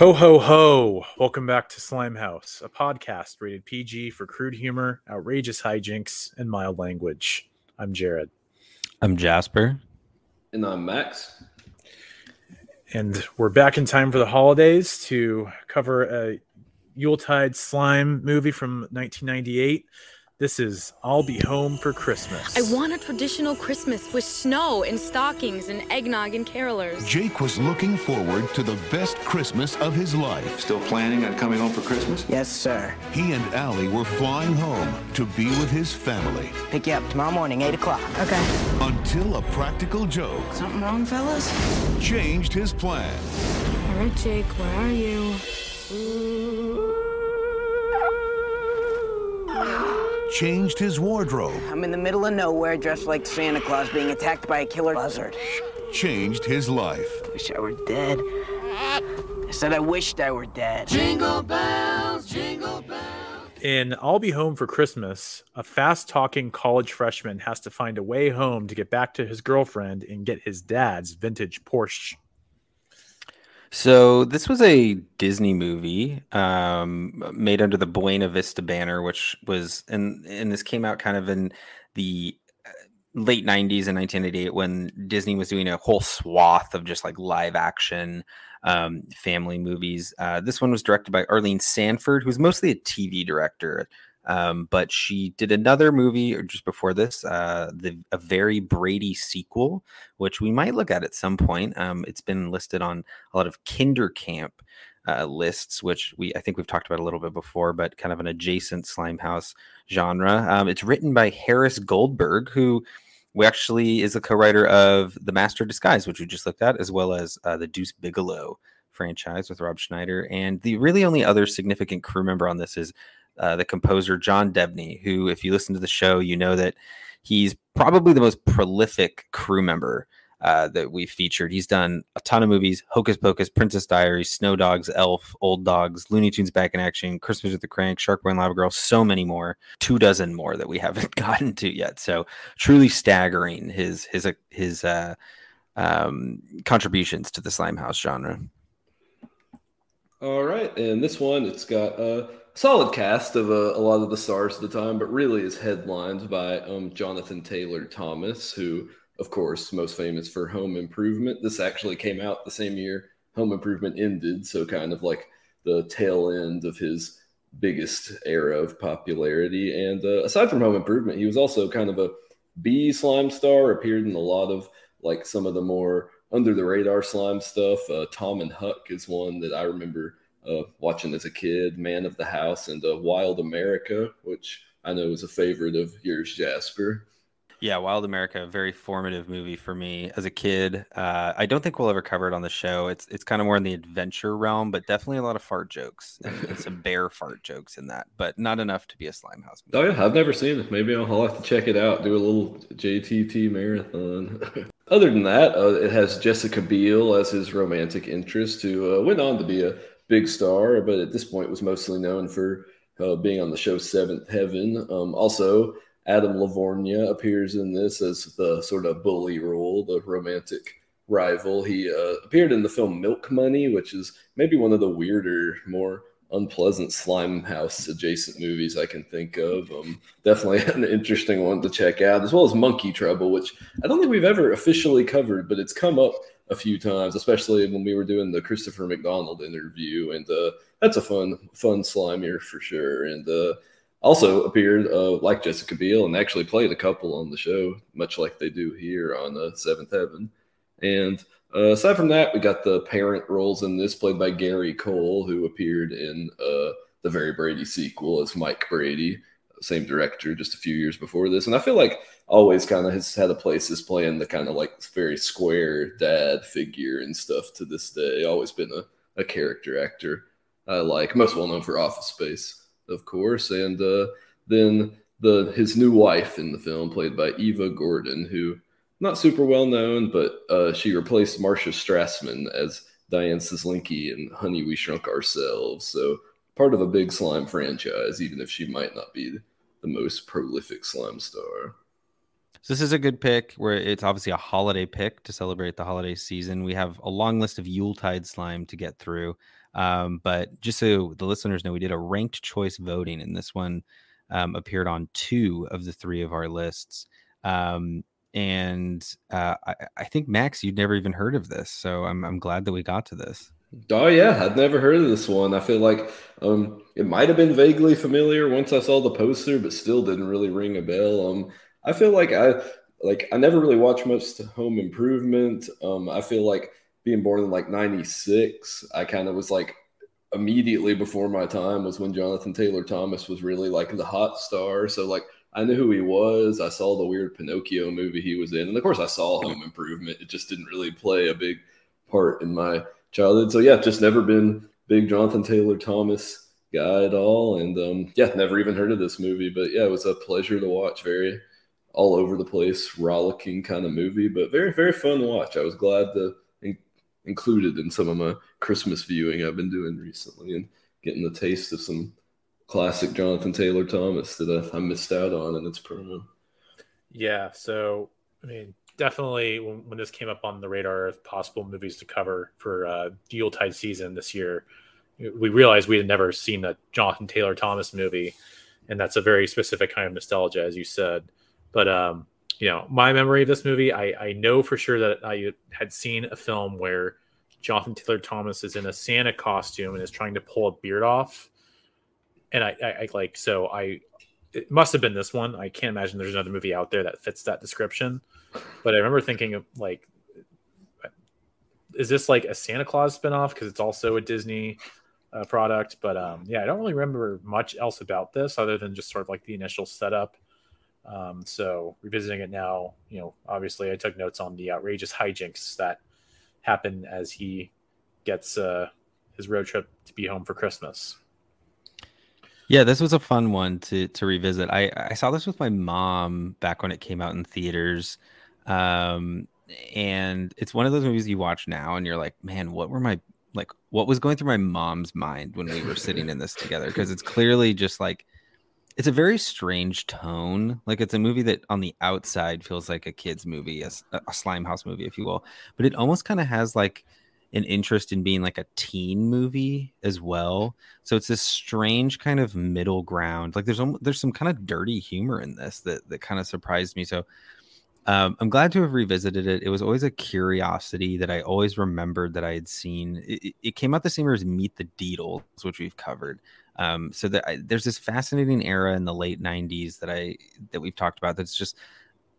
Ho, ho, ho. Welcome back to Slime House, a podcast rated PG for crude humor, outrageous hijinks, and mild language. I'm Jared. I'm Jasper. And I'm Max. And we're back in time for the holidays to cover a Yuletide slime movie from 1998. This is I'll Be Home for Christmas. I want a traditional Christmas with snow and stockings and eggnog and carolers. Jake was looking forward to the best Christmas of his life. Still planning on coming home for Christmas? Yes, sir. He and Allie were flying home to be with his family. Pick you up tomorrow morning, 8 o'clock. Okay. Until a practical joke Something wrong, fellas? changed his plans. All right, Jake, where are you? Changed his wardrobe. I'm in the middle of nowhere dressed like Santa Claus being attacked by a killer buzzard. Changed his life. Wish I were dead. I said I wished I were dead. Jingle bells, jingle bells. In I'll Be Home for Christmas, a fast talking college freshman has to find a way home to get back to his girlfriend and get his dad's vintage Porsche. So this was a Disney movie um, made under the Buena Vista banner, which was and and this came out kind of in the uh, late 90s and 1988 when Disney was doing a whole swath of just like live action um, family movies. Uh, this one was directed by Arlene Sanford, who's mostly a TV director. Um, but she did another movie or just before this, uh, the a very Brady sequel, which we might look at at some point. Um, it's been listed on a lot of Kinder Camp uh, lists, which we I think we've talked about a little bit before, but kind of an adjacent Slimehouse genre. Um, it's written by Harris Goldberg, who we actually is a co-writer of The Master Disguise, which we just looked at, as well as uh, the Deuce Bigalow franchise with Rob Schneider. And the really only other significant crew member on this is uh, the composer John Debney, who, if you listen to the show, you know that he's probably the most prolific crew member uh, that we've featured. He's done a ton of movies: Hocus Pocus, Princess Diaries, Snow Dogs, Elf, Old Dogs, Looney Tunes Back in Action, Christmas with the Crank, Shark Boy and Lava Girl, so many more, two dozen more that we haven't gotten to yet. So truly staggering his his uh, his uh, um, contributions to the Slimehouse genre. All right, and this one it's got a solid cast of uh, a lot of the stars at the time, but really is headlined by um, Jonathan Taylor Thomas, who, of course, most famous for Home Improvement. This actually came out the same year Home Improvement ended, so kind of like the tail end of his biggest era of popularity. And uh, aside from Home Improvement, he was also kind of a B slime star, appeared in a lot of like some of the more under the radar slime stuff. Uh, Tom and Huck is one that I remember uh, watching as a kid, Man of the House, and uh, Wild America, which I know is a favorite of yours, Jasper. Yeah, Wild America, a very formative movie for me as a kid. Uh, I don't think we'll ever cover it on the show. It's it's kind of more in the adventure realm, but definitely a lot of fart jokes and, and some bear fart jokes in that, but not enough to be a Slimehouse movie. Oh yeah, I've never seen it. Maybe I'll, I'll have to check it out. Do a little JTT marathon. Other than that, uh, it has Jessica Biel as his romantic interest, who uh, went on to be a big star, but at this point was mostly known for uh, being on the show Seventh Heaven. Um, also, Adam Lavorgna appears in this as the sort of bully role, the romantic rival. He uh, appeared in the film Milk Money, which is maybe one of the weirder, more unpleasant slime house adjacent movies I can think of. Um, definitely an interesting one to check out, as well as Monkey Trouble, which I don't think we've ever officially covered, but it's come up a few times, especially when we were doing the Christopher McDonald interview, and uh, that's a fun, fun slime for sure. And uh, also appeared uh, like Jessica Biel and actually played a couple on the show, much like they do here on uh, Seventh Heaven. And uh, aside from that, we got the parent roles in this, played by Gary Cole, who appeared in uh, the Very Brady sequel as Mike Brady, same director, just a few years before this. And I feel like always kind of has had a place as playing the kind of like very square dad figure and stuff to this day. Always been a, a character actor I like, most well known for Office Space, of course. And uh, then the his new wife in the film, played by Eva Gordon, who not super well known, but uh, she replaced Marcia Strassman as Diane Szalinski in Honey We Shrunk Ourselves. So part of a big slime franchise, even if she might not be the most prolific slime star. So this is a good pick where it's obviously a holiday pick to celebrate the holiday season. We have a long list of Yuletide slime to get through. Um, but just so the listeners know, we did a ranked choice voting, and this one um, appeared on two of the three of our lists. Um, and uh, I, I, think Max, you'd never even heard of this, so I'm I'm glad that we got to this. Oh yeah, I'd never heard of this one. I feel like um, it might have been vaguely familiar once I saw the poster, but still didn't really ring a bell. Um, I feel like I like I never really watched much Home Improvement. Um, I feel like being born in like '96, I kind of was like immediately before my time was when Jonathan Taylor Thomas was really like the hot star. So like I knew who he was. I saw the weird Pinocchio movie he was in, and of course I saw Home Improvement. It just didn't really play a big part in my childhood. So yeah, just never been big Jonathan Taylor Thomas guy at all, and um, yeah, never even heard of this movie. But yeah, it was a pleasure to watch. Very all over the place, rollicking kind of movie, but very very fun to watch. I was glad to in- included in some of my Christmas viewing I've been doing recently and getting the taste of some classic Jonathan Taylor Thomas that I, I missed out on in its promo. Yeah, so I mean, definitely when, when, this came up on the radar of possible movies to cover for uh, Yuletide season this year, we realized we had never seen a Jonathan Taylor Thomas movie, and that's a very specific kind of nostalgia, as you said. But um, you know, my memory of this movie, I, I know for sure that I had seen a film where Jonathan Taylor Thomas is in a Santa costume and is trying to pull a beard off and I, I, I like so I it must have been this one. I can't imagine there's another movie out there that fits that description. But I remember thinking of like, is this like a Santa Claus spinoff? Because it's also a Disney uh, product. But um, yeah, I don't really remember much else about this other than just sort of like the initial setup. Um, so revisiting it now, you know, obviously I took notes on the outrageous hijinks that happen as he gets uh, his road trip to be home for Christmas. Yeah, this was a fun one to to revisit. I I saw this with my mom back when it came out in theaters. Um and it's one of those movies you watch now and you're like, "Man, what were my like what was going through my mom's mind when we were sitting in this together?" Because it's clearly just like it's a very strange tone. Like it's a movie that on the outside feels like a kids movie, a, a slime house movie, if you will, but it almost kind of has like an interest in being like a teen movie as well. So it's this strange kind of middle ground. Like there's there's some kind of dirty humor in this that that kind of surprised me. So um, I'm glad to have revisited it. It was always a curiosity that I always remembered that I had seen. It, it came out the same year as Meet the Deedles, which we've covered. Um, so that I, there's this fascinating era in the late '90s that I that we've talked about. That's just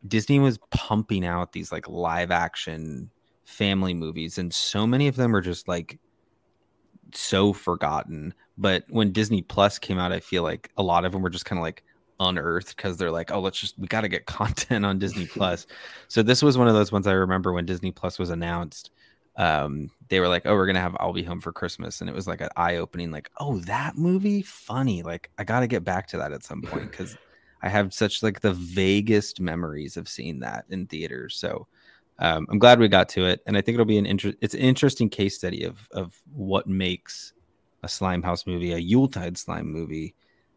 Disney was pumping out these like live action family movies, and so many of them are just like so forgotten. But when Disney Plus came out, I feel like a lot of them were just kind of like unearthed because they're like, oh, let's just we got to get content on Disney Plus. so this was one of those ones I remember when Disney Plus was announced. Um, they were like, oh, we're gonna have I'll Be Home for Christmas, and it was like an eye opening, like, oh, that movie, funny. Like, I got to get back to that at some point because I have such like the vaguest memories of seeing that in theaters. So um, I'm glad we got to it, and I think it'll be an inter- it's an interesting case study of of what makes a slime house movie a Yuletide slime movie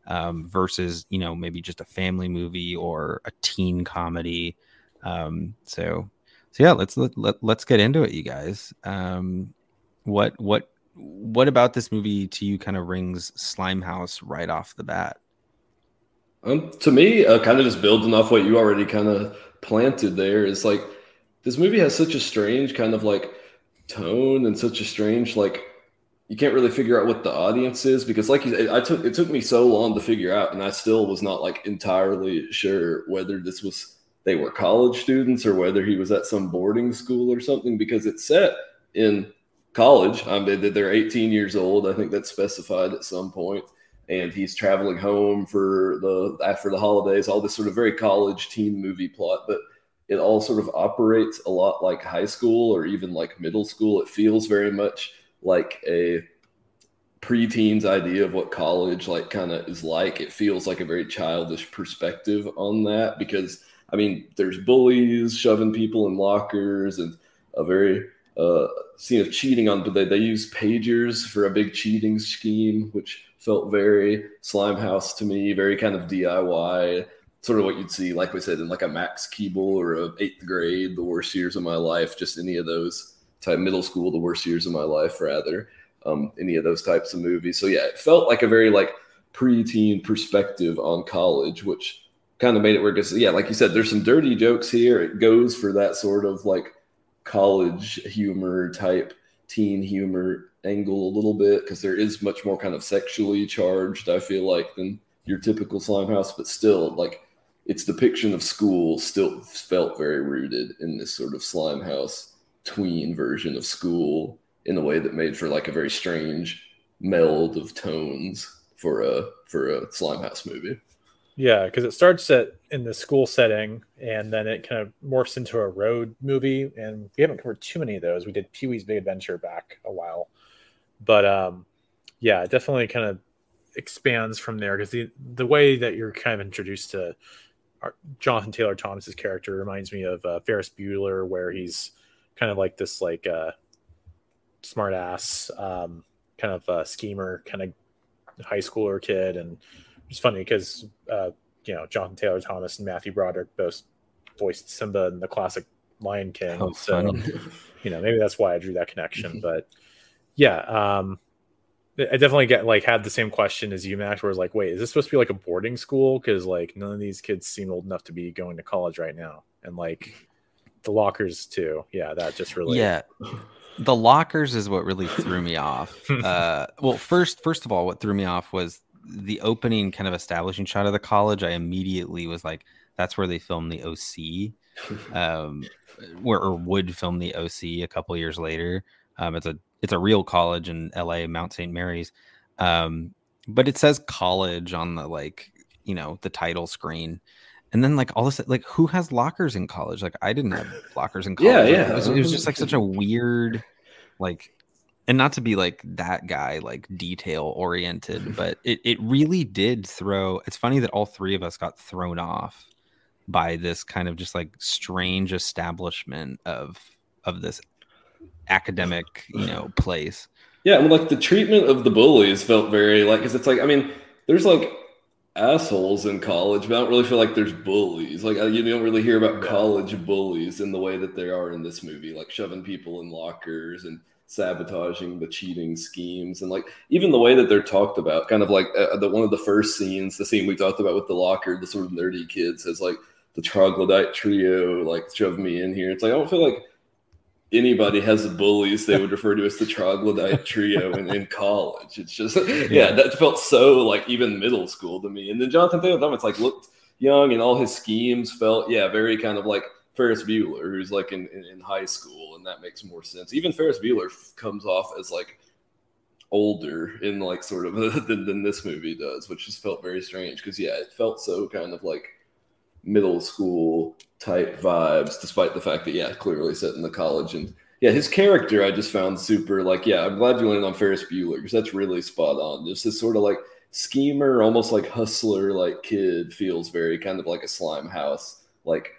um, versus you know maybe just a family movie or a teen comedy. Um, so so yeah, let's let, let let's get into it, you guys. Um, what what what about this movie to you kind of rings slime house right off the bat? Um, to me, uh, kind of just building off what you already kind of planted there is like this movie has such a strange kind of like tone and such a strange like you can't really figure out what the audience is because like you, I took it took me so long to figure out and I still was not like entirely sure whether this was they were college students or whether he was at some boarding school or something because it's set in college. I mean, they're 18 years old. I think that's specified at some point, and he's traveling home for the after the holidays. All this sort of very college teen movie plot, but it all sort of operates a lot like high school or even like middle school. It feels very much like a preteens idea of what college like kind of is like. It feels like a very childish perspective on that because I mean, there's bullies shoving people in lockers and a very uh, scene of cheating on, but they, they use pagers for a big cheating scheme, which felt very Slimehouse to me, very kind of DIY sort of what you'd see, like we said, in like a Max Keeble or a eighth grade, the worst years of my life, just any of those type middle school, the worst years of my life, rather. um, any of those types of movies. So yeah, it felt like a very like preteen perspective on college, which kind of made it work. Because yeah, like you said, there's some dirty jokes here. It goes for that sort of like college humor type teen humor angle a little bit because there is much more kind of sexually charged i feel like than your typical slime house but still like its depiction of school still felt very rooted in this sort of slime house tween version of school in a way that made for like a very strange meld of tones for a for a slime house movie Yeah, because it starts at in the school setting, and then it kind of morphs into a road movie. And we haven't covered too many of those. We did Pee Wee's Big Adventure back a while, but um, yeah, it definitely kind of expands from there because the the way that you're kind of introduced to our, Jonathan Taylor Thomas's character reminds me of uh, Ferris Bueller, where he's kind of like this like uh, smart ass um, kind of uh, schemer, kind of high schooler kid, and it's funny because uh, you know Jonathan Taylor Thomas and Matthew Broderick both voiced Simba in the classic Lion King, Oh, so you know maybe that's why I drew that connection. But yeah, um, I definitely get like had the same question as you, Max, where it's like, wait, is this supposed to be like a boarding school? Because like none of these kids seem old enough to be going to college right now, and like the lockers too. Yeah, that just really Yeah. The lockers is what really threw me off. Uh, well, first, first of all, what threw me off was the opening kind of establishing shot of the college. I immediately was like, "That's where they filmed the OC," um, where or would film the OC a couple years later. Um, it's a it's a real college in LA, Mount St. Mary's, um, but it says college on the like you know the title screen. And then like all this like who has lockers in college? Like I didn't have lockers in college. Yeah, yeah. It was, it was just like such a weird like and not to be like that guy like detail oriented but it, it really did throw it's funny that all three of us got thrown off by this kind of just like strange establishment of of this academic you know place Yeah, mean, like the treatment of the bullies felt very like because it's like I mean, there's like assholes in college, but I don't really feel like there's bullies. Like uh, you don't really hear about college bullies in the way that there are in this movie, like shoving people in lockers and sabotaging the cheating schemes, and like even the way that they're talked about, kind of like uh, the one of the first scenes, the scene we talked about with the locker, the sort of nerdy kids says like the troglodyte trio, like shove me in here. It's like I don't feel like anybody has the bullies they would refer to as the troglodyte trio in, in college. It's just yeah, that felt so like even middle school to me. And then Jonathan Taylor Thomas like looked young and all his schemes felt yeah very kind of like Ferris Bueller, who's like in, in, in high school, and that makes more sense. Even Ferris Bueller comes off as like older in like sort of than, than this movie does, which just felt very strange because yeah, it felt so kind of like middle school type vibes, despite the fact that yeah, clearly set in the college and yeah, his character I just found super like yeah, I'm glad you landed on Ferris Bueller because that's really spot on. Just this sort of like schemer, almost like hustler like kid feels very kind of like a slime house, like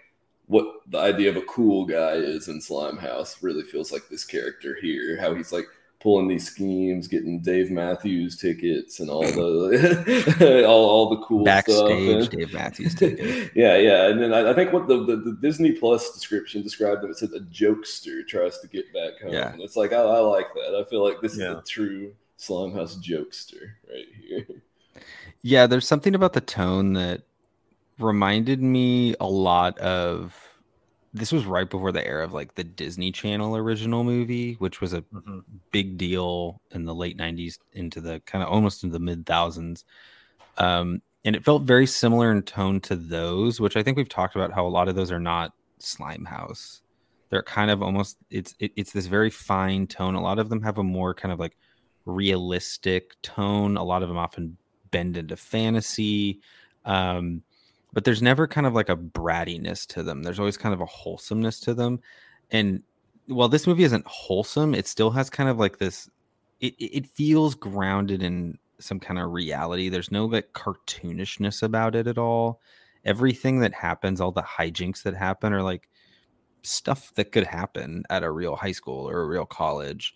what the idea of a cool guy is in Slime House really feels like this character here. How he's like pulling these schemes, getting Dave Matthews tickets and all the all, all the cool backstage stuff. dave matthews ticket yeah, yeah. And then I, I think what the, the, the Disney Plus description described him, it said a jokester tries to get back home. Yeah. And it's like I, I like that. I feel like this Yeah. is a true Slimehouse jokester right here. Yeah, there's something about the tone that reminded me a lot of this was right before the era of like the Disney Channel original movie, which was a Mhm. big deal in the late 90s into the kind of almost into the mid thousands. Um, and it felt very similar in tone to those, which I think we've talked about how a lot of those are not Slime House. They're kind of almost it's it, it's this very fine tone. A lot of them have a more kind of like realistic tone. A lot of them often bend into fantasy. Um, but there's never kind of like a brattiness to them. There's always kind of a wholesomeness to them. And while this movie isn't wholesome, it still has kind of like this. It it feels grounded in some kind of reality. There's no like cartoonishness about it at all. Everything that happens, all the hijinks that happen, are like stuff that could happen at a real high school or a real college.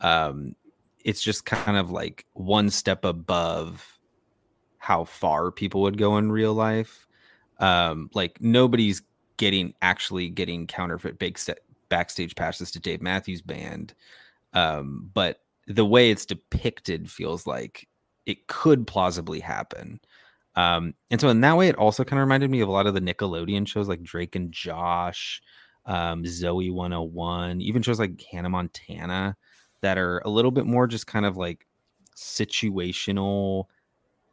Um, it's just kind of like one step above how far people would go in real life. Um, like nobody's getting actually getting counterfeit backstage passes to Dave Matthews Band, um, but the way it's depicted feels like it could plausibly happen. Um, and so in that way, it also kind of reminded me of a lot of the Nickelodeon shows like Drake and Josh, um, Zoey 101, even shows like Hannah Montana that are a little bit more just kind of like situational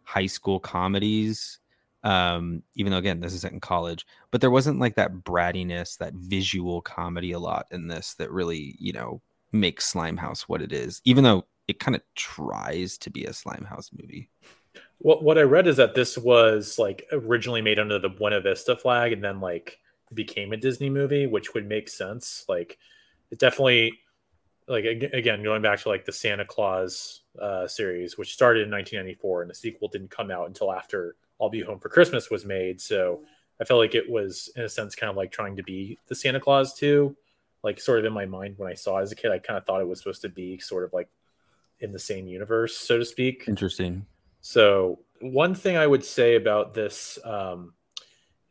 high school comedies. Um, even though again, this isn't in college, but there wasn't like that brattiness, that visual comedy a lot in this that really, you know, makes Slimehouse what it is, even though it kind of tries to be a Slimehouse movie. What what I read is that this was like originally made under the Buena Vista flag and then like became a Disney movie, which would make sense. Like it definitely like again going back to like the Santa Claus uh, series, which started in 1994, and the sequel didn't come out until after I'll Be Home for Christmas was made. So I felt like it was in a sense kind of like trying to be the Santa Claus too. Like sort of in my mind when I saw it as a kid, I kind of thought it was supposed to be sort of like in the same universe, so to speak. Interesting. So one thing I would say about this um,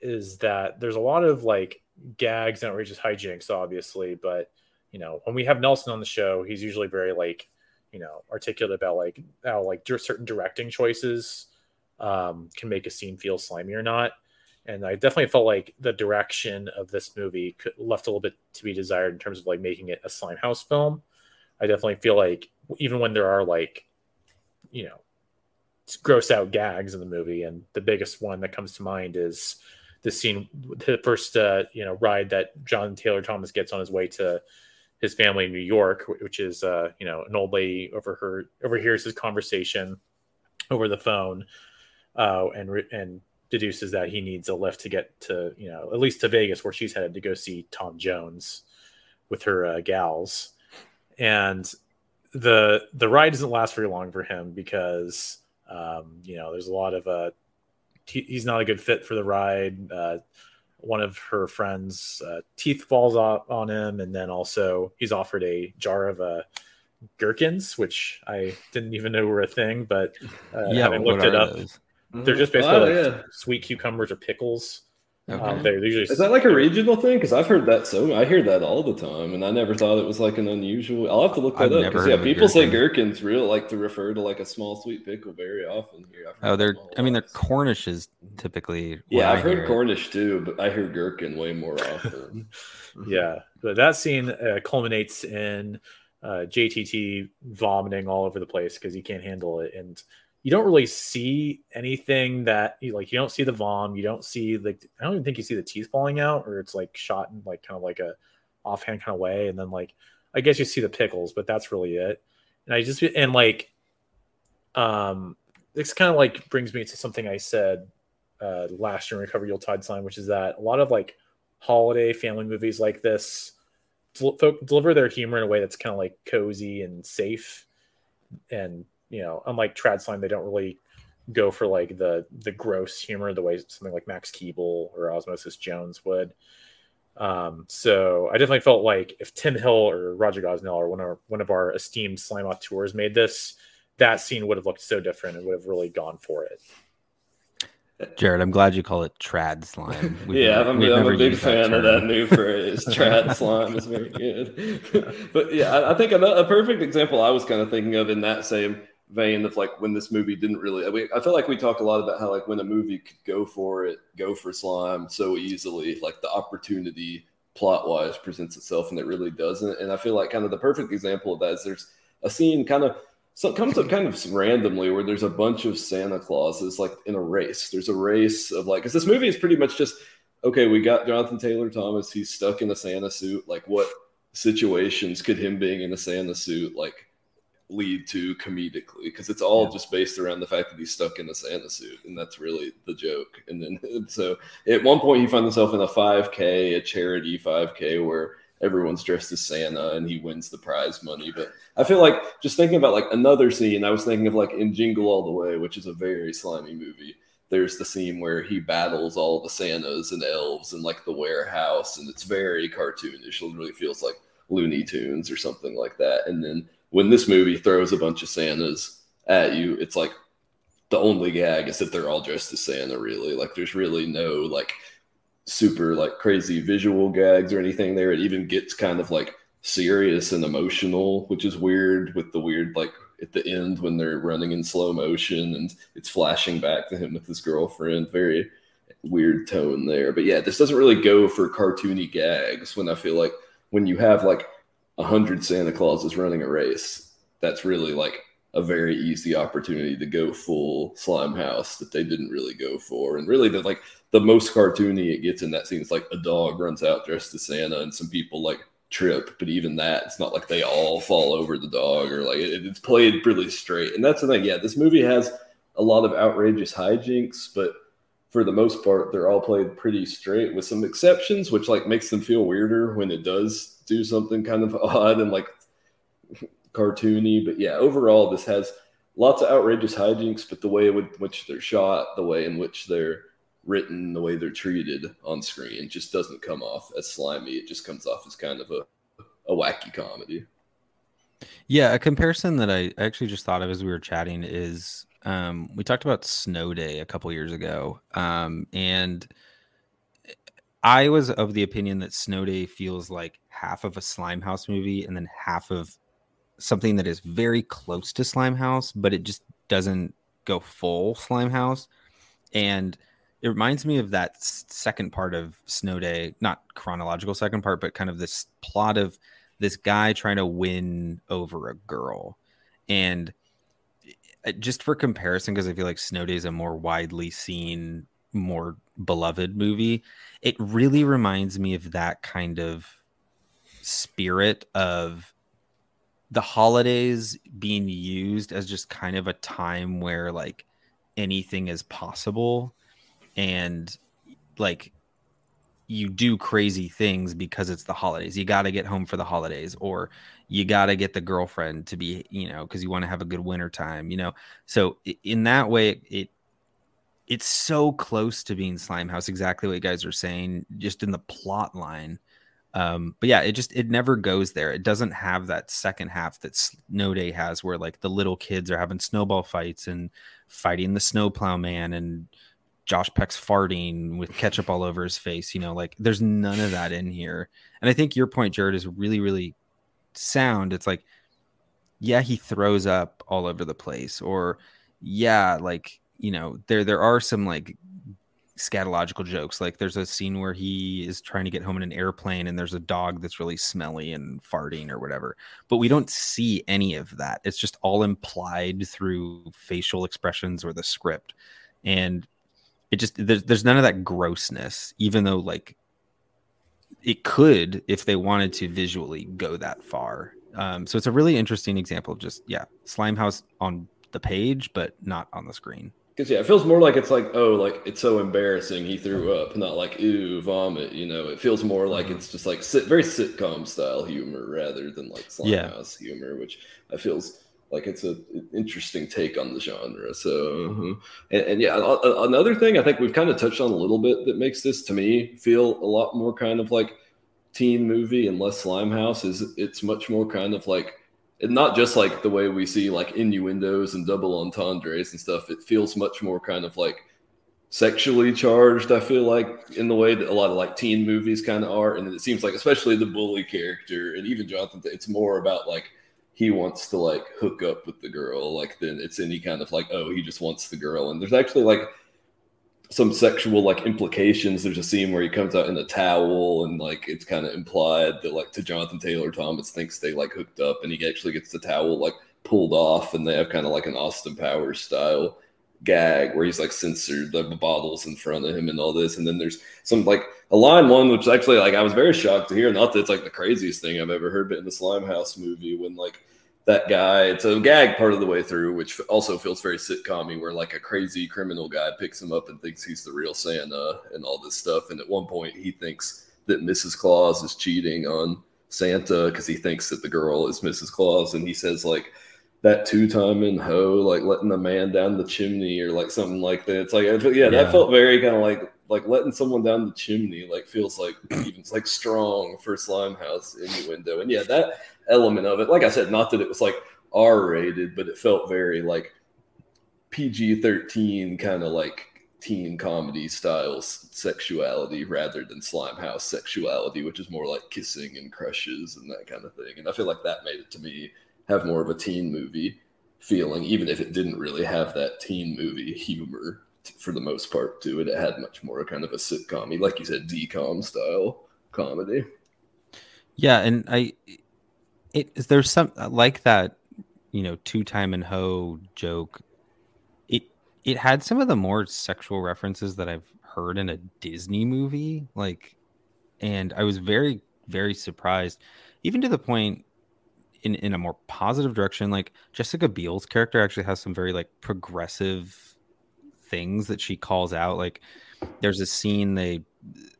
is that there's a lot of like gags and outrageous hijinks, obviously, but you know when we have Nelson on the show, he's usually very like you know articulate about like how like certain directing choices um, can make a scene feel slimy or not. And I definitely felt like the direction of this movie could, left a little bit to be desired in terms of like making it a Slimehouse film. I definitely feel like even when there are like, you know, gross out gags in the movie, and the biggest one that comes to mind is the scene, the first uh, you know ride that John Taylor Thomas gets on his way to his family in New York, which is uh, you know an old lady overheard overhears his conversation over the phone, uh, and and deduces that he needs a lift to get to you know at least to Vegas where she's headed to go see Tom Jones with her uh, gals, and the the ride doesn't last very long for him because um, you know there's a lot of uh, he, he's not a good fit for the ride. Uh, one of her friends' uh, teeth falls off on him, and then also he's offered a jar of uh, gherkins, which I didn't even know were a thing, but uh, Yeah, having looked it up, those? They're just basically Oh, like yeah. sweet cucumbers or pickles. Okay. Um, they're usually Is that like a regional thing? Because I've heard that so. I hear that all the time, and I never thought it was like an unusual. I'll have to look that I've up because yeah, of a people say gherkins real like to refer to like a small sweet pickle very often here. Oh, they're. I mean, they're life. cornichons typically. Yeah, I I've heard hear. Cornish too, but I hear gherkin way more often. Yeah, but that scene uh, culminates in uh, JTT vomiting all over the place because he can't handle it, and you don't really see anything that you like. You don't see the vom. You don't see like I don't even think you see the teeth falling out, or it's like shot in like kind of like a offhand kind of way, and then like I guess you see the pickles, but that's really it. And I just and like um this kind of like brings me to something I said uh last year in Recover Yuletide Slime, which is that a lot of like holiday family movies like this del- deliver their humor in a way that's kind of like cozy and safe and you know unlike trad slime they don't really go for like the the gross humor the way something like max keeble or osmosis jones would um so i definitely felt like if tim hill or raja gosnell or one of our, one of our esteemed slime tours made this that scene would have looked so different and would have really gone for it Jared, I'm glad you call it trad slime. We've yeah, never- I'm, I'm a big used fan of that new phrase. Trad slime is very good. but yeah, I, I think a, a perfect example I was kind of thinking of in that same vein of like when this movie didn't really. I, feel like we talk a lot about how like when a movie could go for it, go for slime so easily, like the opportunity plot wise presents itself, and it really doesn't. And I feel like kind of the perfect example of that is there's a scene kind of so it comes up kind of randomly where there's a bunch of Santa Clauses like in a race. There's a race of like, because this movie is pretty much just okay. We got Jonathan Taylor Thomas. He's stuck in a Santa suit. Like, what situations could him being in a Santa suit like lead to comedically? Because it's all just based around the fact that he's stuck in a Santa suit, and that's really the joke. And then so at one point he finds himself in a 5K, a charity 5K, where everyone's dressed as Santa and he wins the prize money. But I feel like just thinking about like another scene, I was thinking of like in Jingle All the Way, which is a very slimy movie. There's the scene where he battles all the Santas and elves in like the warehouse, and it's very cartoonish. It really feels like Looney Tunes or something like that. And then when this movie throws a bunch of Santas at you, it's like the only gag is that they're all dressed as Santa, really. Like there's really no like super like crazy visual gags or anything there. It even gets kind of like serious and emotional, which is weird with the weird like at the end when they're running in slow motion and it's flashing back to him with his girlfriend. Very weird tone there. But yeah, this doesn't really go for cartoony gags when I feel like when you have like a hundred Santa Clauses running a race, that's really like a very easy opportunity to go full slime house that they didn't really go for. And really the like the most cartoony it gets in that scene is like a dog runs out dressed as Santa and some people like trip, but even that, it's not like they all fall over the dog or like it, it's played really straight. And that's the thing. Yeah, this movie has a lot of outrageous hijinks, but for the most part, they're all played pretty straight with some exceptions, which like makes them feel weirder when it does do something kind of odd and like cartoony. But yeah, overall, this has lots of outrageous hijinks, but the way in which they're shot, the way in which they're written, the way they're treated on screen just doesn't come off as slimy. It just comes off as kind of a, a wacky comedy. Yeah, a comparison that I actually just thought of as we were chatting is um, we talked about Snow Day a couple years ago, um, and I was of the opinion that Snow Day feels like half of a Slime House movie and then half of something that is very close to Slime House, but it just doesn't go full Slime House. And it reminds me of that second part of Snow Day, not chronological second part, but kind of this plot of this guy trying to win over a girl. And Uh, just for comparison, because I feel like Snow Day is a more widely seen, more beloved movie, it really reminds me of that kind of spirit of the holidays being used as just kind of a time where like anything is possible and like you do crazy things because it's the holidays. You got to get home for the holidays, or you got to get the girlfriend to be, you know, because you want to have a good winter time, you know. So in that way, it, it it's so close to being Slime House. Exactly what you guys are saying, just in the plot line. Um, but yeah, it just it never goes there. It doesn't have that second half that Snow Day has, where like the little kids are having snowball fights and fighting the snowplow man and Josh Peck's farting with ketchup all over his face. You know, like there's none of that in here. And I think your point, Jared, is really, really sound. It's like, yeah, he throws up all over the place, or yeah, like you know, there there are some like scatological jokes. Like there's a scene where he is trying to get home in an airplane and there's a dog that's really smelly and farting or whatever. But we don't see any of that. It's just all implied through facial expressions or the script. And it just there's, there's none of that grossness even though like it could if they wanted to visually go that far um, so it's a really interesting example of just yeah slime house on the page but not on the screen because yeah it feels more like it's like oh like it's so embarrassing he threw up not like ooh vomit you know it feels more like mm-hmm. it's just like sit, very sitcom style humor rather than like slime yeah. house humor which i feels like it's a an interesting take on the genre. So, uh-huh. and, and, yeah, another thing I think we've kind of touched on a little bit that makes this to me feel a lot more kind of like teen movie and less Slimehouse is it's much more kind of like not just like the way we see like innuendos and double entendres and stuff. It feels much more kind of like sexually charged. I feel like in the way that a lot of like teen movies kind of are, and it seems like especially the bully character and even Jonathan, it's more about like he wants to like hook up with the girl, like then it's any kind of like, oh, he just wants the girl. And there's actually like some sexual like implications. There's a scene where he comes out in a towel and like it's kind of implied that like to Jonathan Taylor Thomas thinks they like hooked up and he actually gets the towel like pulled off and they have kind of like an Austin Powers style gag where he's like censored the bottles in front of him and all this. And then there's some like a line one, which actually like I was very shocked to hear. Not that it's like the craziest thing I've ever heard, but in the Slimehouse movie when like that guy, it's a gag part of the way through, which also feels very sitcom where like a crazy criminal guy picks him up and thinks he's the real Santa and all this stuff. And at one point he thinks that Mrs. Claus is cheating on Santa because he thinks that the girl is Mrs. Claus. And he says like that two time in ho, like letting the man down the chimney or like something like that. It's like, yeah, yeah. that felt very kind of like like letting someone down the chimney. Like feels like even like strong for Slimehouse innuendo. And yeah, that element of it, like I said, not that it was like R rated, but it felt very like PG thirteen kind of like teen comedy styles sexuality rather than Slimehouse sexuality, which is more like kissing and crushes and that kind of thing. And I feel like that made it to me have more of a teen movie feeling, even if it didn't really have that teen movie humor t- for the most part to it. It had much more kind of a sitcom like you said, decom style comedy. Yeah, and I it there's some uh, like that, you know, two time and ho joke. It it had some of the more sexual references that I've heard in a Disney movie, like, and I was very very surprised, even to the point in in a more positive direction. Like Jessica Biel's character actually has some very like progressive things that she calls out. Like there's a scene they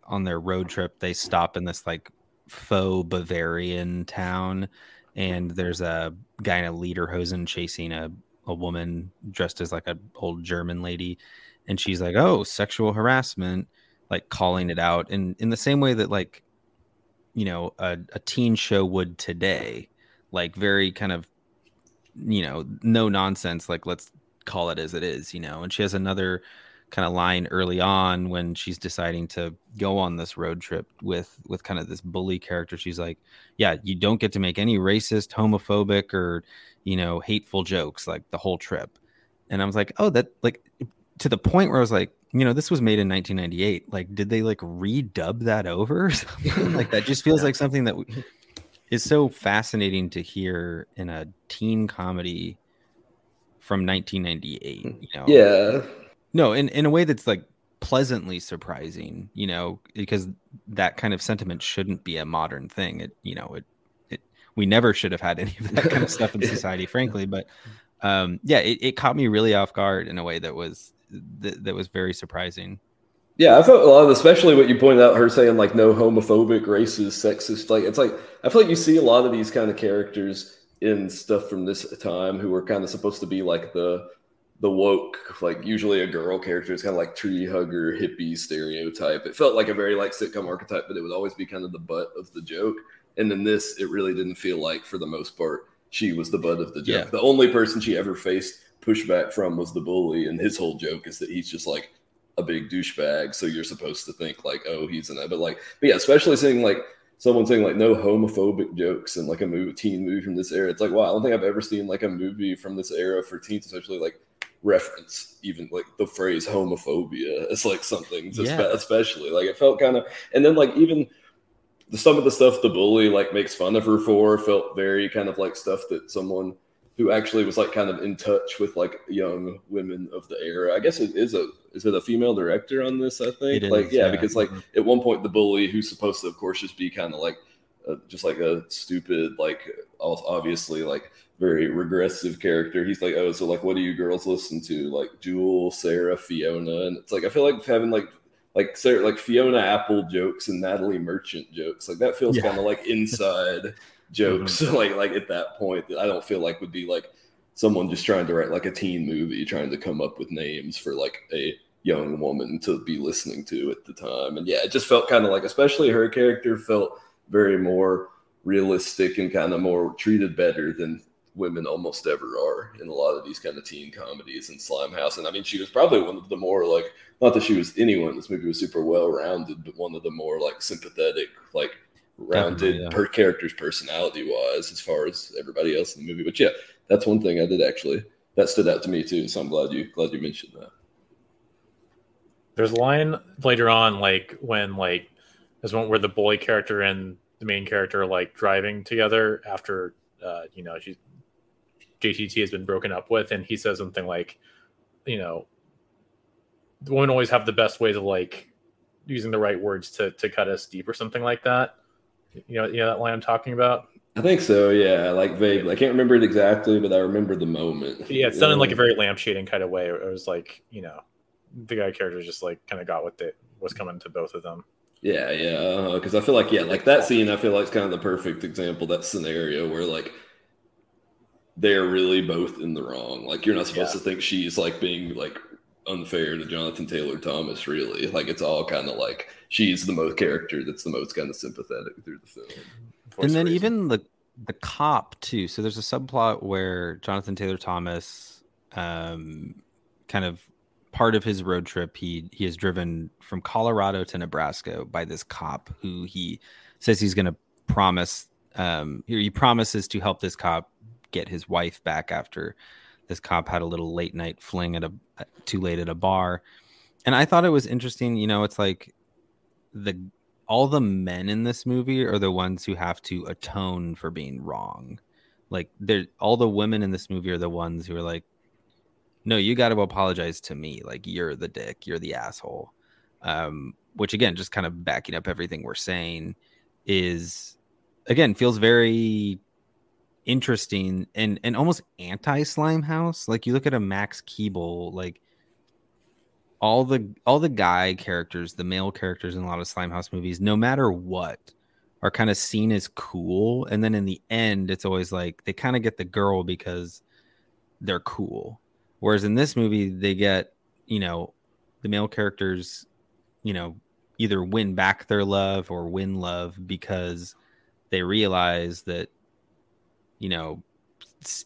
on their road trip they stop in this like faux Bavarian town, and there's a guy in a lederhosen chasing a, a woman dressed as like an old German lady, and she's like, "Oh, sexual harassment," like calling it out, and in the same way that like, you know, a, a teen show would today, like very kind of, you know, no nonsense, like let's call it as it is, you know. And she has another kind of line early on when she's deciding to go on this road trip with with kind of this bully character. She's like yeah you don't get to make any racist homophobic or you know hateful jokes like the whole trip. And i was like oh that like to the point where i was like you know this was made in 1998 like did they like redub that over like that just feels like something that is so fascinating to hear in a teen comedy from 1998 you know Yeah. no, in, in a way that's like pleasantly surprising, you know, because that kind of sentiment shouldn't be a modern thing. It, you know, it, it we never should have had any of that kind of stuff in society, frankly. But um, yeah, it, it caught me really off guard in a way that was that, that was very surprising. Yeah, I felt a lot of, especially what you pointed out, her saying like no homophobic, racist, sexist. Like it's like I feel like you see a lot of these kind of characters in stuff from this time who are kind of supposed to be like the the woke, like usually a girl character is kind of like tree hugger, hippie stereotype. It felt like a very like sitcom archetype, but it would always be kind of the butt of the joke. And then this, it really didn't feel like, for the most part, she was the butt of the joke. Yeah. The only person she ever faced pushback from was the bully, and his whole joke is that he's just like a big douchebag. So you're supposed to think like, oh, he's an but like, but yeah, especially seeing like someone saying like no homophobic jokes in like a movie, teen movie from this era. It's like, wow, I don't think I've ever seen like a movie from this era for teens, especially like reference even like the phrase homophobia as like something Yeah. spe- especially like it felt kind of and then like even the, some of the stuff the bully like makes fun of her for felt very kind of like stuff that someone who actually was like kind of in touch with like young women of the era i guess it is a is it a female director on this i think like yeah, yeah. because like at one point the bully who's supposed to of course just be kind of like uh, just like a stupid like obviously like very regressive character. He's like, oh, so like, what do you girls listen to? Like Jewel, Sarah, Fiona, and it's like I feel like having like like Sarah, like Fiona Apple jokes and Natalie Merchant jokes, like that feels Yeah. kind of like inside jokes. Mm-hmm. like like at that point, that I don't feel like would be like someone just trying to write like a teen movie, trying to come up with names for like a young woman to be listening to at the time. And yeah, it just felt kind of like, especially her character felt very more realistic and kind of more treated better than women almost ever are in a lot of these kind of teen comedies and Slimehouse. And I mean, she was probably one of the more like, not that she was anyone, this movie was super well rounded, but one of the more like sympathetic, like rounded yeah. per character's personality wise as far as everybody else in the movie. But yeah, that's one thing I did actually that stood out to me too. So I'm glad you glad you mentioned that. There's a line later on, like when like there's one where the boy character and the main character are like driving together after uh, you know she's JTT has been broken up with, and he says something like, you know, the women always have the best ways of like using the right words to to cut us deep or something like that. You know, you know that line I'm talking about. I think so, yeah. Like vaguely. I can't remember it exactly, but I remember the moment. Yeah, it's done in like a very lampshading kind of way. It was like, you know, the guy character just like kind of got what they was coming to both of them. Yeah, yeah. Uh-huh, because I feel like, yeah, like that scene, I feel like it's kind of the perfect example, that scenario where like they're really both in the wrong. Like you're not supposed Yeah. to think she's like being like unfair to Jonathan Taylor Thomas, really. Like it's all kind of like she's the most character that's the most kind of sympathetic through the film. and then reason. even the the cop too so there's a subplot where jonathan taylor thomas um kind of part of his road trip, he he is driven from Colorado to Nebraska by this cop who he says he's going to promise. Um, he promises to help this cop get his wife back after this cop had a little late night fling at a too late at a bar. And I thought it was interesting. You know, it's like the all the men in this movie are the ones who have to atone for being wrong. Like they're all the women in this movie are the ones who are like, no, you got to apologize to me. Like you're the dick, you're the asshole. Um, which again, just kind of backing up everything we're saying, is again feels very interesting and and almost anti slime house. Like you look at a Max Keeble, like all the all the guy characters, the male characters in a lot of Slimehouse movies, no matter what, are kind of seen as cool. And then in the end, it's always like they kind of get the girl because they're cool. Whereas in this movie, they get, you know, the male characters, you know, either win back their love or win love because they realize that, you know,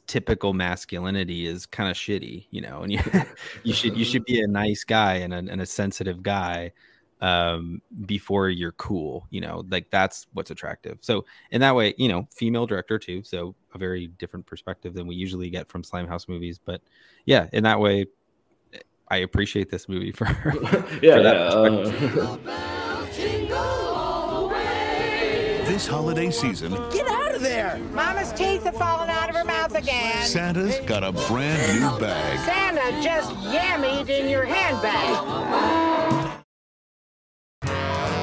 typical masculinity is kind of shitty, you know, and you you should you should be a nice guy and a, and a sensitive guy um, before you're cool, you know, like that's what's attractive. So in that way, you know, female director too, so a very different perspective than we usually get from slime house movies. But yeah, in that way, I appreciate this movie for yeah. for yeah uh... This holiday season, Get out of there! Mama's teeth have fallen out of her mouth again. Santa's got a brand new bag. Santa just yammied in your handbag.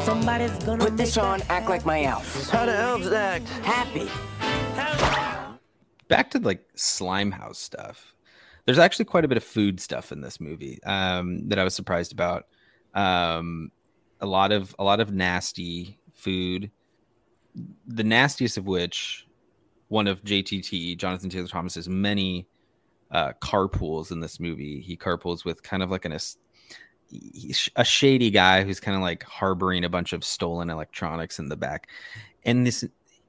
Somebody's gonna put this on, act like my elf. How do elves act? Happy. back to like Slimehouse stuff. There's actually quite a bit of food stuff in this movie um, that I was surprised about. Um, a lot of a lot of nasty food. The nastiest of which, one of JTT Jonathan Taylor Thomas's many uh, carpools in this movie. He carpools with kind of like an a shady guy who's kind of like harboring a bunch of stolen electronics in the back. And this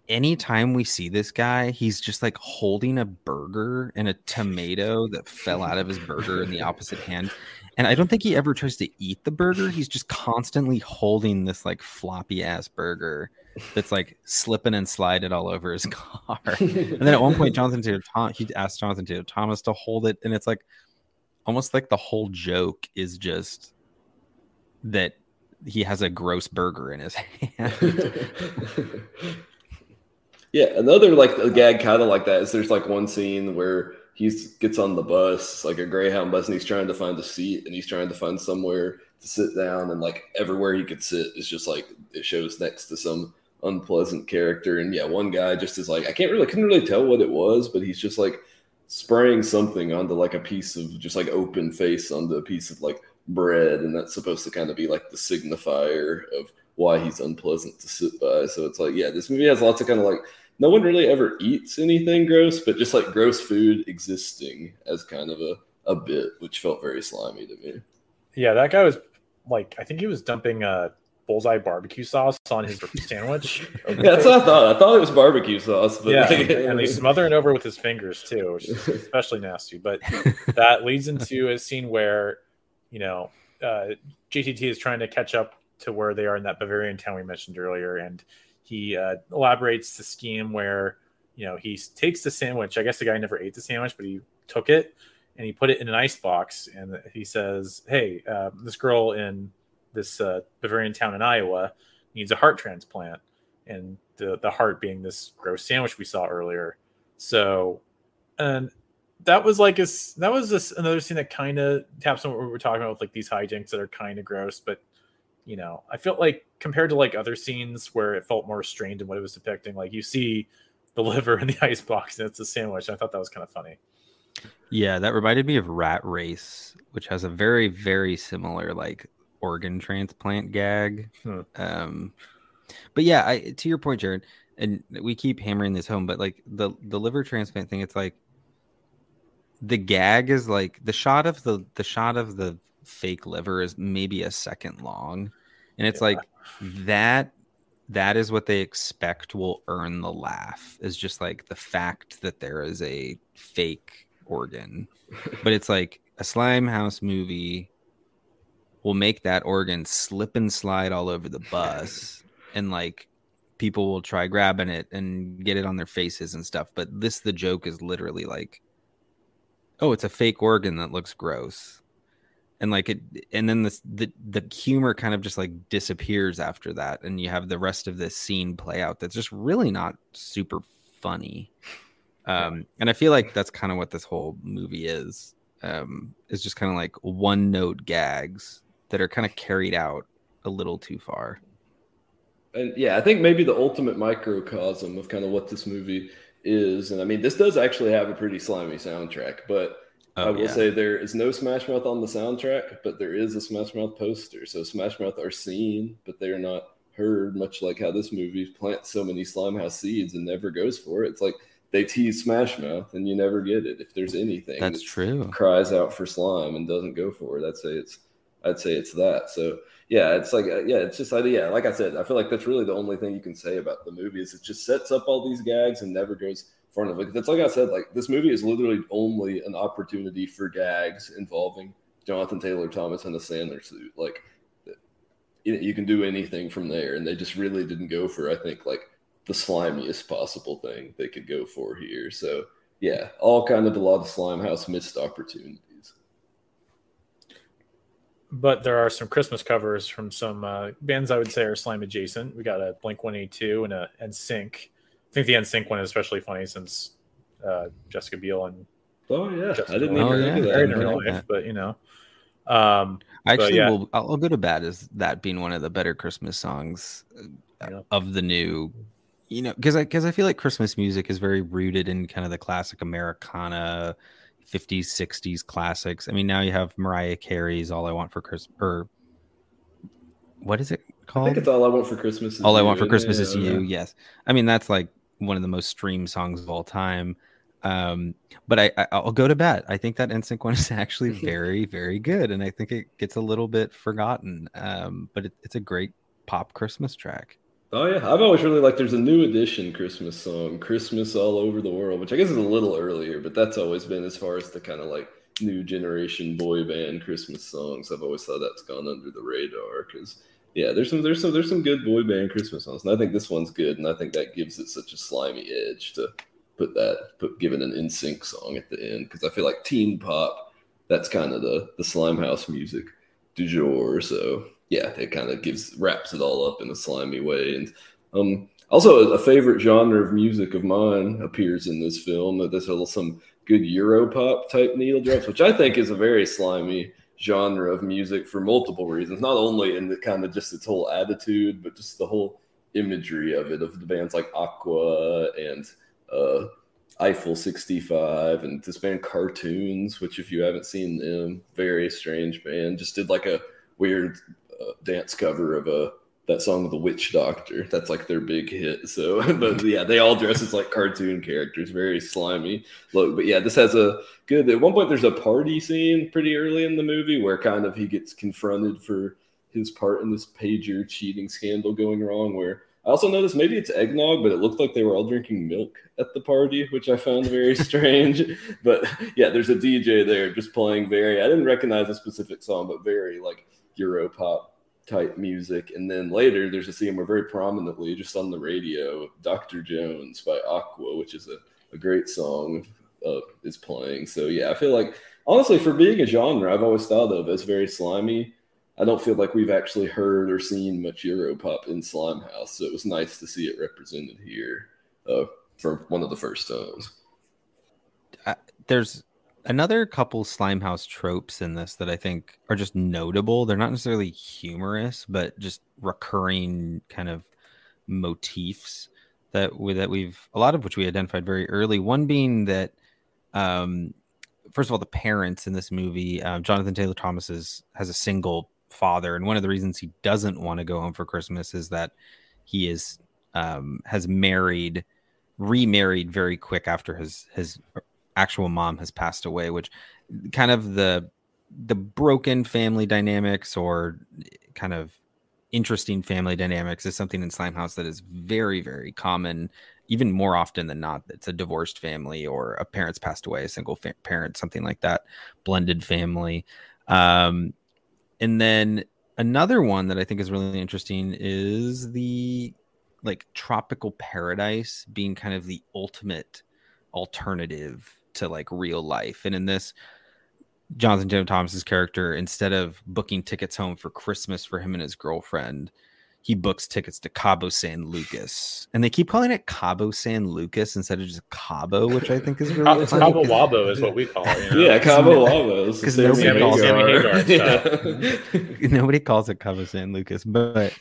anytime we see this guy, he's just like holding a burger and a tomato that fell out of his burger in the opposite hand. And I don't think he ever tries to eat the burger. He's just constantly holding this like floppy ass burger that's like slipping and sliding all over his car. and then at one point, Jonathan Taylor Tom- he asked Jonathan Taylor Thomas to hold it, and it's like almost like the whole joke is just that he has a gross burger in his hand. yeah, another like a gag kind of like that is there's like one scene where he gets on the bus, like a Greyhound bus, and he's trying to find a seat and he's trying to find somewhere to sit down, and like everywhere he could sit is just like it shows next to some unpleasant character. And yeah, one guy just is like I can't really couldn't really tell what it was, but he's just like spraying something onto like a piece of just like open face onto a piece of like bread, and that's supposed to kind of be like the signifier of why he's unpleasant to sit by. So it's like, yeah, this movie has lots of kind of like no one really ever eats anything gross, but just like gross food existing as kind of a, a bit, which felt very slimy to me. Yeah, that guy was like, I think he was dumping a bullseye barbecue sauce on his sandwich. yeah, that's what I thought. I thought it was barbecue sauce, but yeah, and he's smothering over with his fingers too, which is especially nasty. But that leads into a scene where, you know, uh, JTT is trying to catch up to where they are in that Bavarian town we mentioned earlier, and he uh, elaborates the scheme where you know he takes the sandwich. I guess the guy never ate the sandwich, but he took it and he put it in an ice box, and he says, "Hey, uh, this girl in this uh, Bavarian town in Iowa needs a heart transplant," and the the heart being this gross sandwich we saw earlier. So, and that was like a, that was this another scene that kind of taps on what we were talking about with like these hijinks that are kind of gross, but you know, I felt like compared to like other scenes where it felt more restrained in what it was depicting, like you see the liver in the ice box and it's a sandwich. I thought that was kind of funny. Yeah, that reminded me of Rat Race, which has a very, very similar like organ transplant gag. Hmm. Um, but yeah, I, to your point, Jared, and we keep hammering this home, but like the the liver transplant thing, it's like the gag is like the shot of the the shot of the fake liver is maybe a second long and it's yeah. like that that is what they expect will earn the laugh is just like the fact that there is a fake organ but it's like a slime house movie will make that organ slip and slide all over the bus and like people will try grabbing it and get it on their faces and stuff but this the joke is literally like oh it's a fake organ that looks gross. And like it and then this the the humor kind of just like disappears after that and you have the rest of this scene play out that's just really not super funny. Um and i feel like that's kind of what this whole movie is. Um is just kind of like one note gags that are kind of carried out a little too far and yeah, I think maybe the ultimate microcosm of kind of what this movie is. And I mean, this does actually have a pretty slimy soundtrack, but Oh, I will yeah. say there is no Smash Mouth on the soundtrack, but there is a Smash Mouth poster. So Smash Mouth are seen, but they're not heard, much like how this movie plants so many Slimehouse seeds and never goes for it. It's like they tease Smash Mouth and you never get it. If there's anything that's true cries out for slime and doesn't go for it, I'd say it's I'd say it's that. So yeah, it's like uh, yeah, it's just I- yeah, like I said, I feel like that's really the only thing you can say about the movie is it just sets up all these gags and never goes far enough. Like that's like I said, like this movie is literally only an opportunity for gags involving Jonathan Taylor Thomas in a Sandler suit. Like you, can do anything from there, and they just really didn't go for I think like the slimiest possible thing they could go for here. So yeah, all kind of a lot of Slimehouse missed opportunities. But there are some Christmas covers from some uh, bands I would say are slime adjacent. We got a Blink One Eight Two and a NSYNC. I think the NSYNC one is especially funny since uh, Jessica Biel and Oh yeah, Justin I didn't Timberlake Oh, even yeah. think of married that. in I real like life, that. but you know, um, I actually yeah. will I'll, I'll go to bat as that being one of the better christmas songs uh, Yeah. of the new you know because i because i feel like christmas music is very rooted in kind of the classic americana 50s 60s classics i mean now you have mariah carey's all i want for christmas or what is it called? I think it's all I want for Christmas. Is all i want for christmas it? is you know. yes i mean that's like one of the most streamed songs of all time um but I, I i'll go to bat i think that NSYNC one is actually very very good and i think it gets a little bit forgotten um but it, it's a great pop christmas track Oh yeah, I've always really liked. There's a new edition Christmas song, "Christmas All Over the World," which I guess is a little earlier, but that's always been as far as the kind of like new generation boy band Christmas songs. I've always thought that's gone under the radar because yeah, there's some there's some there's some good boy band Christmas songs, and I think this one's good, and I think that gives it such a slimy edge to put that put give it an NSYNC song at the end because I feel like teen pop that's kind of the the Slimehouse music du jour. So yeah, it kind of gives wraps it all up in a slimy way. And um, also a favorite genre of music of mine appears in this film. There's some good Europop type needle drops, which I think is a very slimy genre of music for multiple reasons. Not only in the kind of just its whole attitude, but just the whole imagery of it of the bands like Aqua and uh, Eiffel 65 and this band Cartoons, which if you haven't seen them, very strange band, just did like a weird dance cover of a that song of The Witch Doctor. That's like their big hit. So, but yeah, they all dress as like cartoon characters, very slimy look. But yeah, this has a good. At one point, there's a party scene pretty early in the movie where kind of he gets confronted for his part in this pager cheating scandal going wrong. Where I also noticed maybe it's eggnog, but it looked like they were all drinking milk at the party, which I found very strange. But yeah, there's a DJ there just playing very. I didn't recognize a specific song, but very like Europop type music. And then later, there's a scene where very prominently, just on the radio, "Dr. Jones" by Aqua, which is a, a great song, uh, is playing. So yeah, I feel like honestly, for being a genre, I've always thought of as very slimy. I don't feel like we've actually heard or seen much Europop in Slimehouse, so it was nice to see it represented here uh, for one of the first times. uh, there's another couple slimehouse tropes in this that i think are just notable. They're not necessarily humorous but just recurring kind of motifs that we that we've a lot of which we identified very early. One being that um first of all the parents in this movie um, jonathan taylor thomas is, has a single father and one of the reasons he doesn't want to go home for christmas is that he is um has married remarried very quick after his his actual mom has passed away which kind of the the broken family dynamics or kind of interesting family dynamics is something in Slime House that is very very common even more often than not. It's a divorced family or a parent's passed away a single fa- parent something like that blended family. Um and then another one that I think is really interesting is the like tropical paradise being kind of the ultimate alternative to like real life. And in this, Jonathan Taylor Thomas's character, instead of booking tickets home for Christmas for him and his girlfriend, he books tickets to Cabo San Lucas, and they keep calling it Cabo San Lucas instead of just Cabo, which I think is really It's funny. Cabo Wabo is what we call it. You know? Yeah, Cabo Wabo. Because Sammy nobody calls Sammy it Hagar Yeah. nobody calls it Cabo San Lucas, but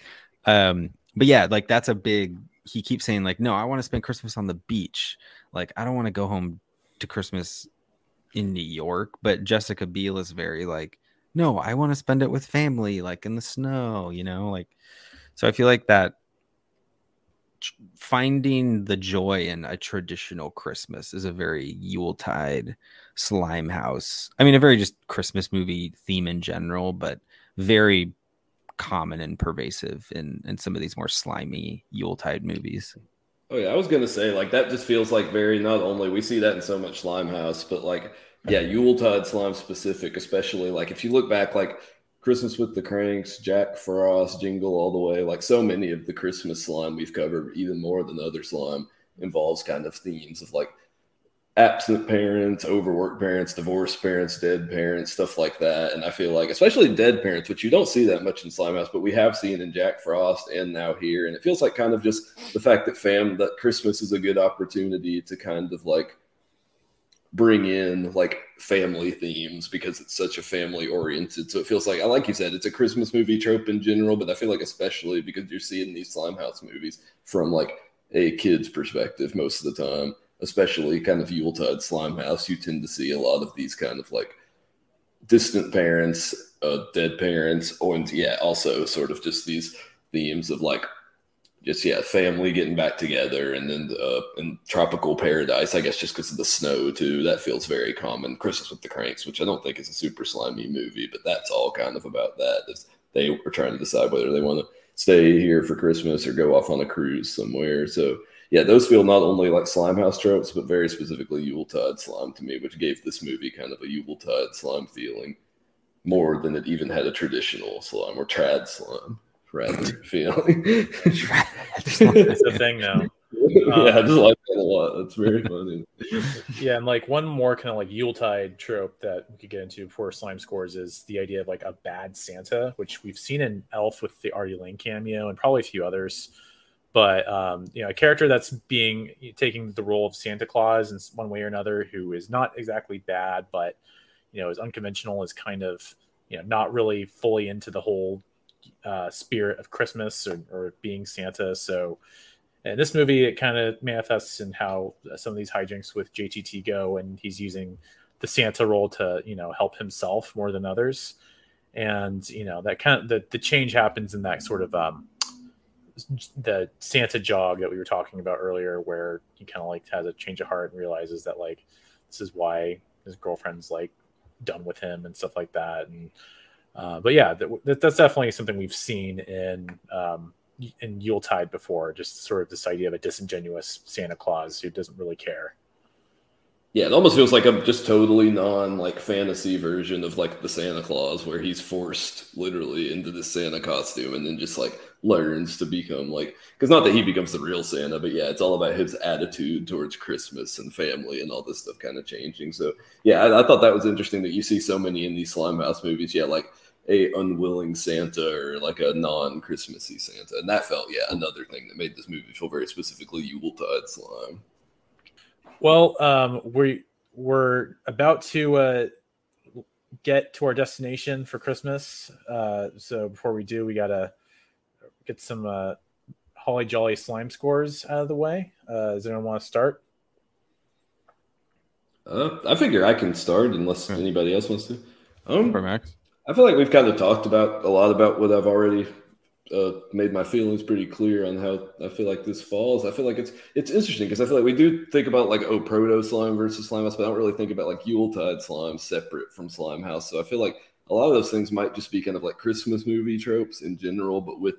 um, but yeah, like that's a big. He keeps saying like, no, I want to spend Christmas on the beach. Like, I don't want to go home to Christmas in New York. But Jessica Biel is very like, no, I want to spend it with family, like in the snow, you know, like. So I feel like that finding the joy in a traditional Christmas is a very Yuletide slime house. I mean, a very just Christmas movie theme in general, but very common and pervasive in in some of these more slimy Yuletide movies. Oh yeah, I was gonna say like that just feels like very not only we see that in so much Slime House, but like yeah, Yuletide slime specific, especially like if you look back like Christmas with the Cranks, Jack Frost, Jingle All the Way, like so many of the Christmas slime we've covered, even more than other slime, involves kind of themes of like absent parents, overworked parents, divorced parents, dead parents, stuff like that. And I feel like, especially dead parents, which you don't see that much in Slime House, but we have seen in Jack Frost and now here. And it feels like kind of just the fact that fam that Christmas is a good opportunity to kind of like bring in like family themes because it's such a family oriented. So it feels like, I like you said, it's a Christmas movie trope in general, but I feel like especially because you're seeing these Slimehouse movies from like a kid's perspective most of the time, especially kind of Yuletide slime house, you tend to see a lot of these kind of like distant parents, uh, dead parents, or and yeah, also sort of just these themes of like just yeah, family getting back together, and then uh, in tropical paradise, I guess just because of the snow too. That feels very common. Christmas with the Cranks, which I don't think is a super slimy movie, but that's all kind of about that. They were trying to decide whether they want to stay here for Christmas or go off on a cruise somewhere. So yeah, those feel not only like Slimehouse tropes, but very specifically Yuletide slime to me, which gave this movie kind of a Yuletide slime feeling more than it even had a traditional slime or trad slime rather feeling. it's a thing now. yeah, I just like that a lot. That's very funny. Yeah, and like one more kind of like Yuletide trope that we could get into before slime scores is the idea of like a bad Santa, which we've seen in Elf with the Artie Lange cameo and probably a few others. But um, you know, a character that's being taking the role of Santa Claus in one way or another, who is not exactly bad, but you know, is unconventional, is kind of you know not really fully into the whole uh, spirit of Christmas or, or being Santa. So in this movie, it kind of manifests in how some of these hijinks with JTT go, and he's using the Santa role to you know help himself more than others, and you know that kind of the, the change happens in that sort of um, the Santa jog that we were talking about earlier, where he kind of like has a change of heart and realizes that like this is why his girlfriend's like done with him and stuff like that, and uh, but yeah, that, that's definitely something we've seen in um, in Yuletide before. Just sort of this idea of a disingenuous Santa Claus who doesn't really care. Yeah, it almost feels like a just totally non like fantasy version of like the Santa Claus, where he's forced literally into this Santa costume and then just like learns to become like because not that he becomes the real Santa, but yeah, it's all about his attitude towards Christmas and family and all this stuff kind of changing. So yeah, I, I thought that was interesting that you see so many in these Slimehouse movies. Yeah, like a unwilling Santa or like a non Christmassy Santa, and that felt yeah another thing that made this movie feel very specifically Yuletide slime. Well, um, we we're about to uh, get to our destination for Christmas. Uh, so before we do, we gotta get some uh, Holly Jolly slime scores out of the way. Uh, does anyone want to start? Uh, I figure I can start unless anybody else wants to. Um, For Max. I feel like we've kind of talked about a lot about what I've already uh, made my feelings pretty clear on how I feel like this falls. I feel like it's it's interesting because I feel like we do think about like oh proto slime versus slime house, but I don't really think about like Yuletide slime separate from slime house. So I feel like a lot of those things might just be kind of like Christmas movie tropes in general, but with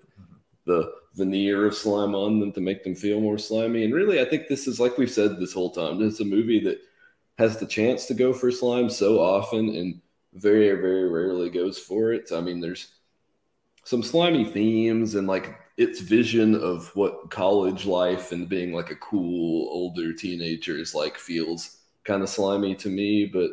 the veneer of slime on them to make them feel more slimy. And really, I think this is like we've said this whole time. This is a movie that has the chance to go for slime so often and very very rarely goes for it. I mean, there's some slimy themes and like its vision of what college life and being like a cool older teenager is like feels kind of slimy to me. But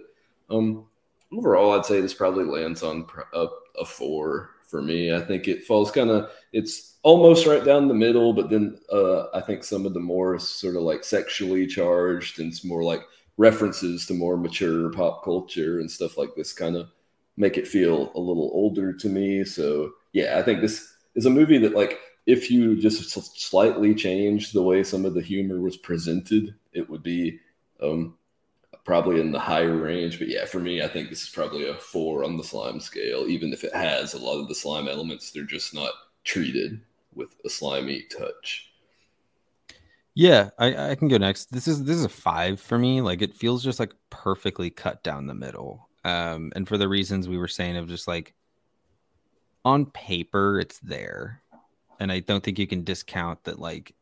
um, overall, I'd say this probably lands on a, a four for me. I think it falls kind of it's almost right down the middle, but then uh, I think some of the more sort of like sexually charged and it's more like references to more mature pop culture and stuff like this kind of make it feel a little older to me. So yeah, I think this is a movie that like if you just slightly change the way some of the humor was presented, it would be um, probably in the higher range. But yeah, for me, I think this is probably a four on the slime scale. Even if it has a lot of the slime elements, they're just not treated with a slimy touch. Yeah, I, I can go next. This is this is a five for me. Like it feels just like perfectly cut down the middle. Um, and for the reasons we were saying of just like on paper, it's there, and I don't think you can discount that. Like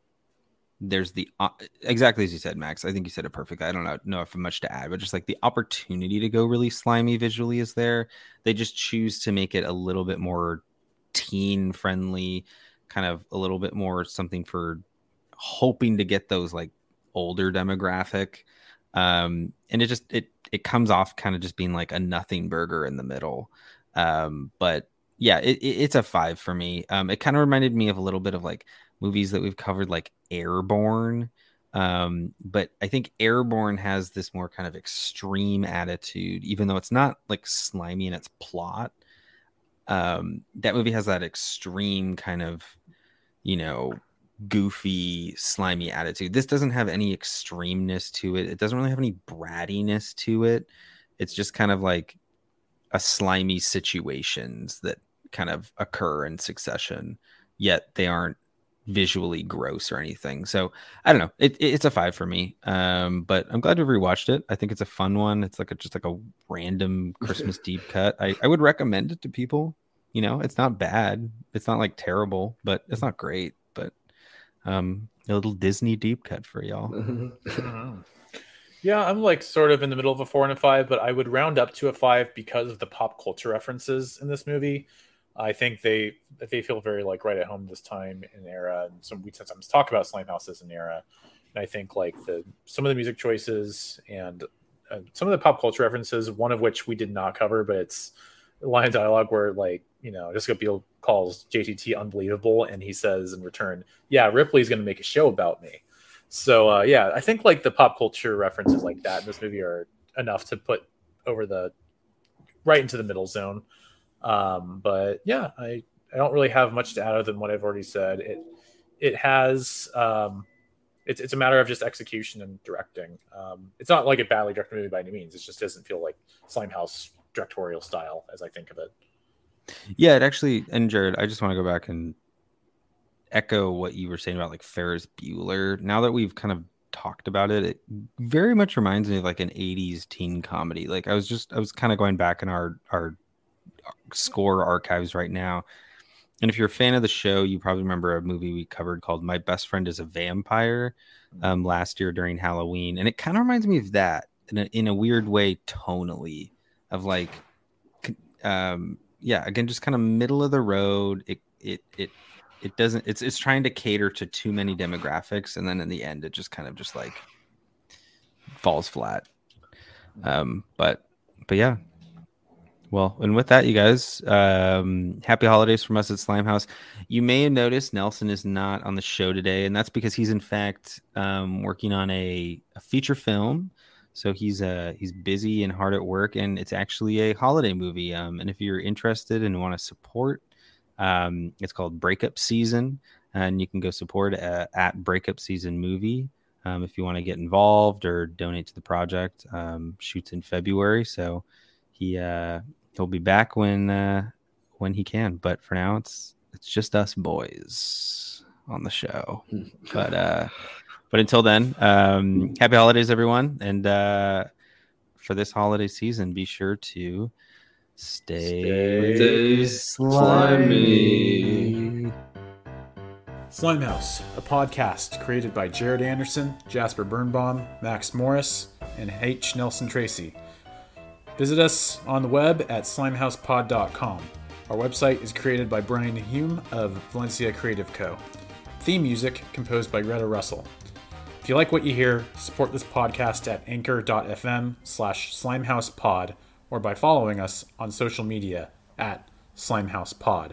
there's the uh, exactly as you said, Max. I think you said it perfectly. I don't know, know if much to add, but just like the opportunity to go really slimy visually is there. They just choose to make it a little bit more teen friendly, kind of a little bit more something for hoping to get those like older demographic um and it just it it comes off kind of just being like a nothing burger in the middle um but yeah it, it, it's a five for me um it kind of reminded me of a little bit of like movies that we've covered like airborne um but i think airborne has this more kind of extreme attitude even though it's not like slimy in its plot um that movie has that extreme kind of you know goofy, slimy attitude. This doesn't have any extremeness to it. It doesn't really have any brattiness to it. It's just kind of like a slimy situations that kind of occur in succession, yet they aren't visually gross or anything. So I don't know. It, it's a five for me. Um, but I'm glad to have rewatched it. I think it's a fun one. It's like a, just like a random Christmas deep cut. I, I would recommend it to people. You know, it's not bad. It's not like terrible, but it's not great But um, a little Disney deep cut for y'all. Yeah, I'm like sort of in the middle of a four and a five, but I would round up to a five because of the pop culture references in this movie. I think they they feel very like right at home this time in era, and some we sometimes talk about Slimehouse as an era. And I think like the some of the music choices and uh, some of the pop culture references, one of which we did not cover, but it's line of dialogue where like you know Jessica Biel calls JTT unbelievable, and he says in return, "Yeah, Ripley's going to make a show about me." So uh, yeah, I think like the pop culture references like that in this movie are enough to put over the right into the middle zone. Um, but yeah, I I don't really have much to add other than what I've already said. It it has um, it's it's a matter of just execution and directing. Um, it's not like a badly directed movie by any means. It just doesn't feel like Slimehouse directorial style as I think of it. Yeah, it actually and Jared, I just want to go back and echo what you were saying about like Ferris Bueller. Now that we've kind of talked about it, it very much reminds me of like an 80s teen comedy. Like I was just I was kind of going back in our our score archives right now. And if you're a fan of the show, you probably remember a movie we covered called My Best Friend is a Vampire um, last year during Halloween. And it kind of reminds me of that in a, in a weird way, tonally, of like um, yeah, again, just kind of middle of the road. It it it it doesn't. It's it's trying to cater to too many demographics, and then in the end, it just kind of just like falls flat. Um, but but yeah. Well, and with that, you guys, um, happy holidays from us at Slimehouse. You may have noticed Nelson is not on the show today, and that's because he's in fact um, working on a, a feature film so he's uh he's busy and hard at work, and it's actually a holiday movie. Um, and if you're interested and want to support, um, it's called Breakup Season, and you can go support uh, at Breakup Season Movie. Um, if you want to get involved or donate to the project, um, shoots in February, so he uh, he'll be back when uh, when he can. But for now, it's it's just us boys on the show. but uh, but until then, um, happy holidays, everyone. And uh, for this holiday season, be sure to stay, stay slimy. Slimehouse, a podcast created by Jared Anderson, Jasper Birnbaum, Max Morris, and H. Nelson Tracy. Visit us on the web at slimehousepod.com. Our website is created by Brian Hume of Valencia Creative Co. Theme music composed by Greta Russell. If you like what you hear, support this podcast at anchor.fm slash slimehousepod or by following us on social media at slimehousepod.